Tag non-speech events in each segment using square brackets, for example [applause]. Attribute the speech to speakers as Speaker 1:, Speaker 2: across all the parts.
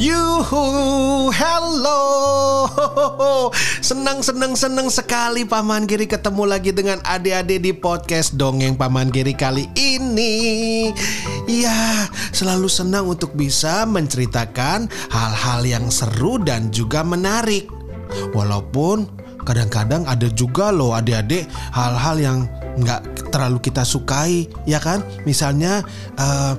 Speaker 1: Yuhu, hello. Senang senang senang sekali Paman Giri ketemu lagi dengan adik-adik di podcast Dongeng Paman Giri kali ini. Ya, selalu senang untuk bisa menceritakan hal-hal yang seru dan juga menarik. Walaupun kadang-kadang ada juga loh adik-adik hal-hal yang nggak terlalu kita sukai, ya kan? Misalnya eh,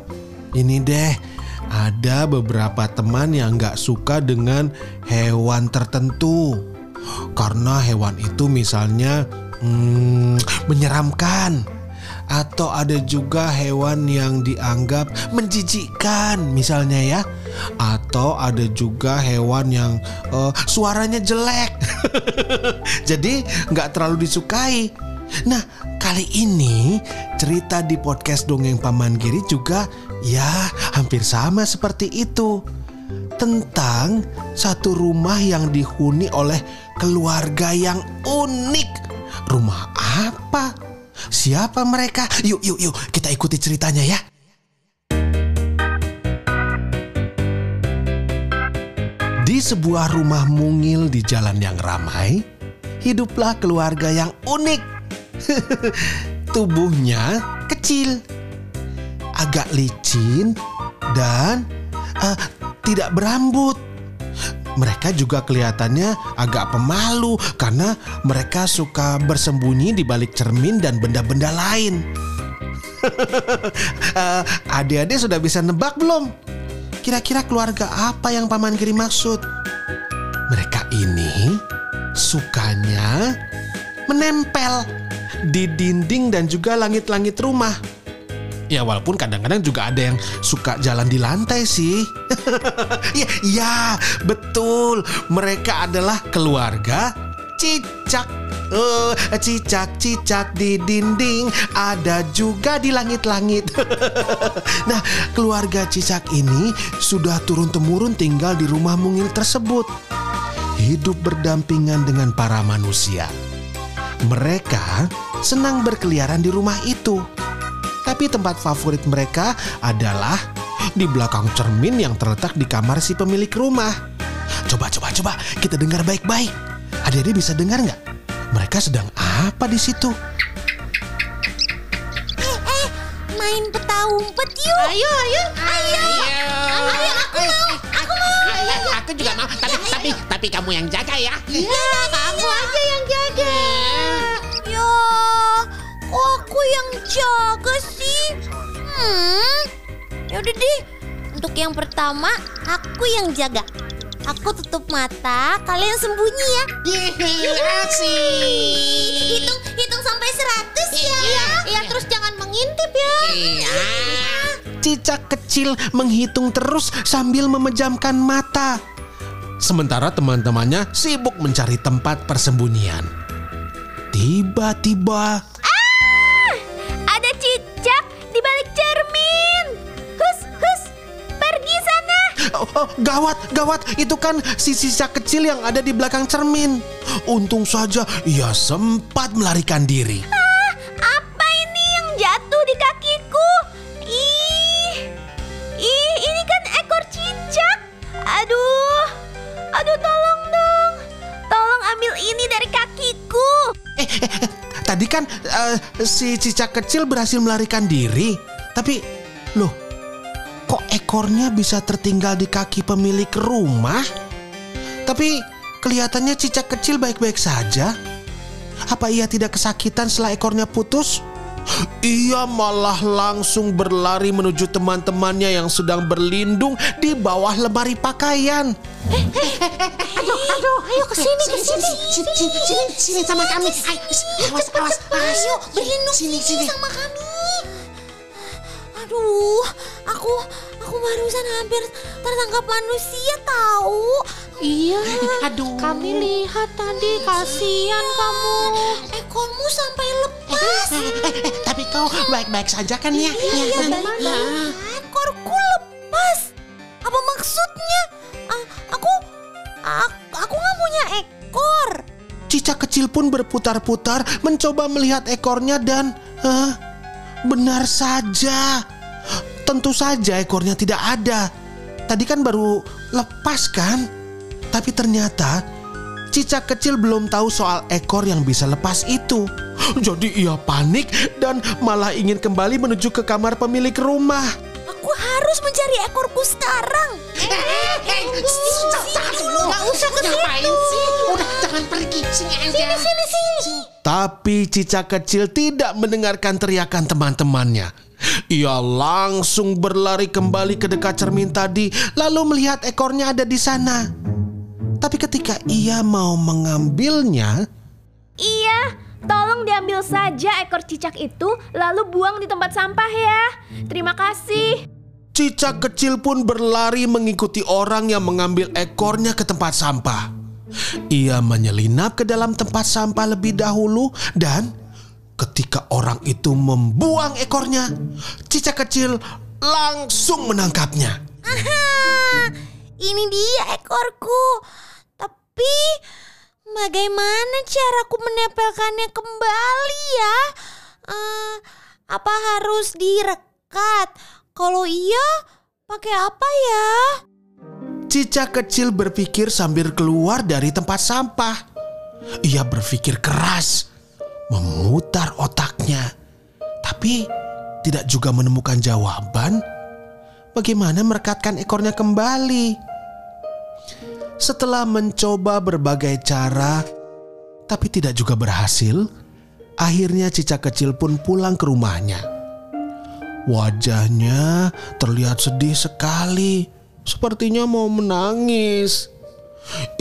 Speaker 1: ini deh ada beberapa teman yang nggak suka dengan hewan tertentu. Karena hewan itu misalnya hmm, menyeramkan. Atau ada juga hewan yang dianggap menjijikkan misalnya ya. Atau ada juga hewan yang eh, suaranya jelek. [laughs] Jadi nggak terlalu disukai. Nah, kali ini cerita di podcast Dongeng Paman Giri juga ya hampir sama seperti itu. Tentang satu rumah yang dihuni oleh keluarga yang unik. Rumah apa? Siapa mereka? Yuk, yuk, yuk, kita ikuti ceritanya ya. Di sebuah rumah mungil di jalan yang ramai, hiduplah keluarga yang unik. [laughs] Tubuhnya kecil, agak licin, dan eh, tidak berambut. Mereka juga kelihatannya agak pemalu karena mereka suka bersembunyi di balik cermin dan benda-benda lain. [laughs] Eh, Adik-adik sudah bisa nebak belum? Kira-kira keluarga apa yang Paman Giri maksud? Mereka ini sukanya menempel di dinding dan juga langit-langit rumah. Ya walaupun kadang-kadang juga ada yang suka jalan di lantai sih. [laughs] ya, ya, betul. Mereka adalah keluarga cicak. Eh, cicak-cicak di dinding ada juga di langit-langit. [laughs] nah, keluarga cicak ini sudah turun-temurun tinggal di rumah mungil tersebut. Hidup berdampingan dengan para manusia. Mereka senang berkeliaran di rumah itu. Tapi tempat favorit mereka adalah di belakang cermin yang terletak di kamar si pemilik rumah. Coba, coba, coba, kita dengar baik-baik. Adik-adik bisa dengar nggak? Mereka sedang apa di situ?
Speaker 2: Eh, eh, main peta umpet yuk.
Speaker 3: Ayo, ayo.
Speaker 2: Ayo. Ayo, aku mau. Aku mau.
Speaker 3: Aku juga mau, tapi tapi tapi kamu yang jaga ya.
Speaker 2: Iya, kamu aja yang jaga. Ya, kok aku yang jaga sih? Hmm, yaudah deh. Untuk yang pertama, aku yang jaga. Aku tutup mata, kalian sembunyi ya.
Speaker 3: Asik.
Speaker 2: Hitung, hitung sampai 100 ya.
Speaker 3: Iya,
Speaker 2: Iya, terus jangan mengintip ya.
Speaker 3: Iya.
Speaker 1: Cicak kecil menghitung terus sambil memejamkan mata. Sementara teman-temannya sibuk mencari tempat persembunyian. Tiba-tiba Oh, gawat, gawat, itu kan si cicak kecil yang ada di belakang cermin. Untung saja ia sempat melarikan diri.
Speaker 2: Apa ini yang jatuh di kakiku? Ih, ih, ini kan ekor cicak. Aduh, aduh, tolong dong, tolong ambil ini dari kakiku.
Speaker 1: Tadi kan eh, si cicak kecil berhasil melarikan diri, tapi loh, ekornya bisa tertinggal di kaki pemilik rumah? Tapi kelihatannya cicak kecil baik-baik saja. Apa ia tidak kesakitan setelah ekornya putus? Ia malah langsung berlari menuju teman-temannya yang sedang berlindung di bawah lemari pakaian.
Speaker 2: Aduh, ayo ke sini, ke sini.
Speaker 3: Sini, sini, sini, sini sama kami. Ayo, awas, awas, awas.
Speaker 2: Ayo, berlindung
Speaker 3: sini.
Speaker 2: sama kami. Aduh, aku aku barusan hampir tertangkap manusia tahu.
Speaker 4: Iya. [laughs]
Speaker 3: Aduh.
Speaker 4: Kami lihat tadi, kasihan kamu.
Speaker 2: Ekormu sampai lepas.
Speaker 3: Eh, eh, eh, tapi kau baik-baik saja kan ya?
Speaker 2: Iya,
Speaker 3: Ya.
Speaker 2: baik. Ekorku lepas. Apa maksudnya? Ah, aku, aku, aku nggak punya ekor.
Speaker 1: Cicak kecil pun berputar-putar mencoba melihat ekornya dan Hah? benar saja. Tentu saja ekornya tidak ada. Tadi kan baru lepas kan? Tapi ternyata cicak kecil belum tahu soal ekor yang bisa lepas itu. Jadi ia panik dan malah ingin kembali menuju ke kamar pemilik rumah.
Speaker 2: Aku harus mencari ekorku sekarang.
Speaker 3: Eh, eh, jangan dulu.
Speaker 2: Nggak usah ke
Speaker 3: Ngapain sih? Udah jangan pergi. Sini aja.
Speaker 2: Sini, sini.
Speaker 1: Tapi cicak kecil tidak mendengarkan teriakan teman-temannya. Ia langsung berlari kembali ke dekat cermin tadi, lalu melihat ekornya ada di sana. Tapi ketika ia mau mengambilnya,
Speaker 5: Iya, tolong diambil saja ekor cicak itu, lalu buang di tempat sampah ya. Terima kasih.
Speaker 1: cicak kecil pun berlari mengikuti orang yang mengambil ekornya ke tempat sampah. Ia menyelinap ke dalam tempat sampah lebih dahulu dan ketika orang itu membuang ekornya, cicak kecil langsung menangkapnya.
Speaker 2: Aha, ini dia ekorku. Tapi bagaimana caraku menempelkannya kembali ya? Eh, apa harus direkat? Kalau iya, pakai apa ya?
Speaker 1: Cicak kecil berpikir sambil keluar dari tempat sampah. Ia berpikir keras, memutar otaknya, tapi tidak juga menemukan jawaban. Bagaimana merekatkan ekornya kembali? Setelah mencoba berbagai cara, tapi tidak juga berhasil, akhirnya cicak kecil pun pulang ke rumahnya. Wajahnya terlihat sedih sekali, sepertinya mau menangis.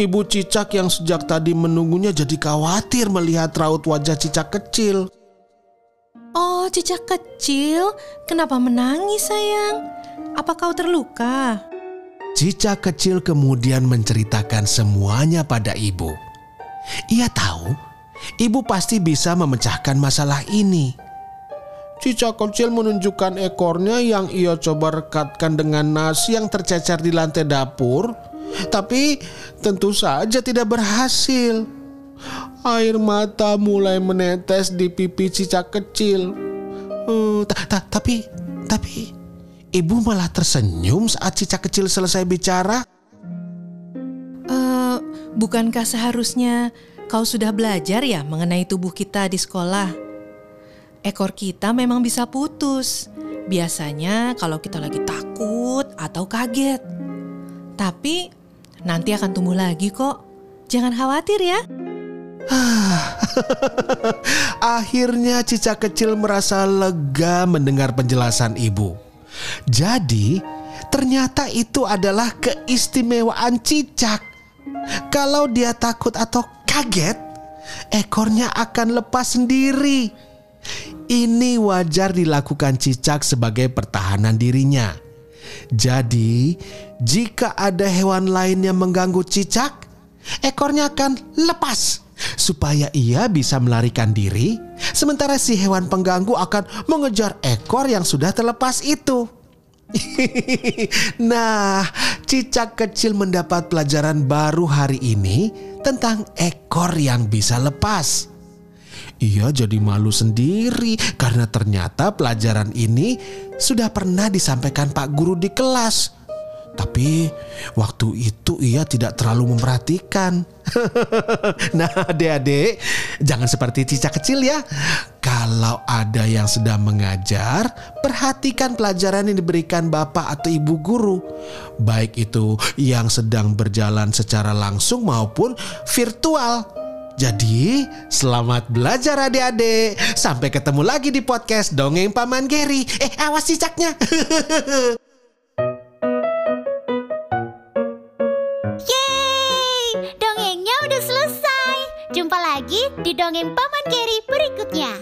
Speaker 1: Ibu cicak yang sejak tadi menunggunya jadi khawatir melihat raut wajah cicak kecil.
Speaker 4: Oh, cicak kecil, kenapa menangis sayang? Apa kau terluka?
Speaker 1: Cicak kecil kemudian menceritakan semuanya pada ibu. Ia tahu ibu pasti bisa memecahkan masalah ini. Cicak kecil menunjukkan ekornya yang ia coba rekatkan dengan nasi yang tercecer di lantai dapur, tapi tentu saja tidak berhasil. Air mata mulai menetes di pipi cicak kecil. Ta- tapi, tapi, ibu malah tersenyum saat cicak kecil selesai bicara.
Speaker 4: Eh, bukankah seharusnya kau sudah belajar ya mengenai tubuh kita di sekolah? Ekor kita memang bisa putus. Biasanya kalau kita lagi takut atau kaget. Tapi nanti akan tumbuh lagi kok. Jangan khawatir ya. [sighs]
Speaker 1: Akhirnya cicak kecil merasa lega mendengar penjelasan ibu. Jadi, ternyata itu adalah keistimewaan cicak. Kalau dia takut atau kaget, ekornya akan lepas sendiri. Ini wajar dilakukan cicak sebagai pertahanan dirinya. Jadi, jika ada hewan lain yang mengganggu cicak, ekornya akan lepas supaya ia bisa melarikan diri, sementara si hewan pengganggu akan mengejar ekor yang sudah terlepas itu. [laughs] nah, cicak kecil mendapat pelajaran baru hari ini tentang ekor yang bisa lepas. Ia jadi malu sendiri karena ternyata pelajaran ini sudah pernah disampaikan Pak Guru di kelas. Tapi waktu itu ia tidak terlalu memperhatikan. [laughs] nah, adik-adik, jangan seperti cicak kecil ya. Kalau ada yang sedang mengajar, perhatikan pelajaran yang diberikan bapak atau ibu guru. Baik itu yang sedang berjalan secara langsung maupun virtual. Jadi, selamat belajar adik-adik. Sampai ketemu lagi di podcast Dongeng Paman Geri. Eh, awas cicaknya. [laughs]
Speaker 2: Yeay, dongengnya udah selesai. Jumpa lagi di dongeng Paman Geri berikutnya.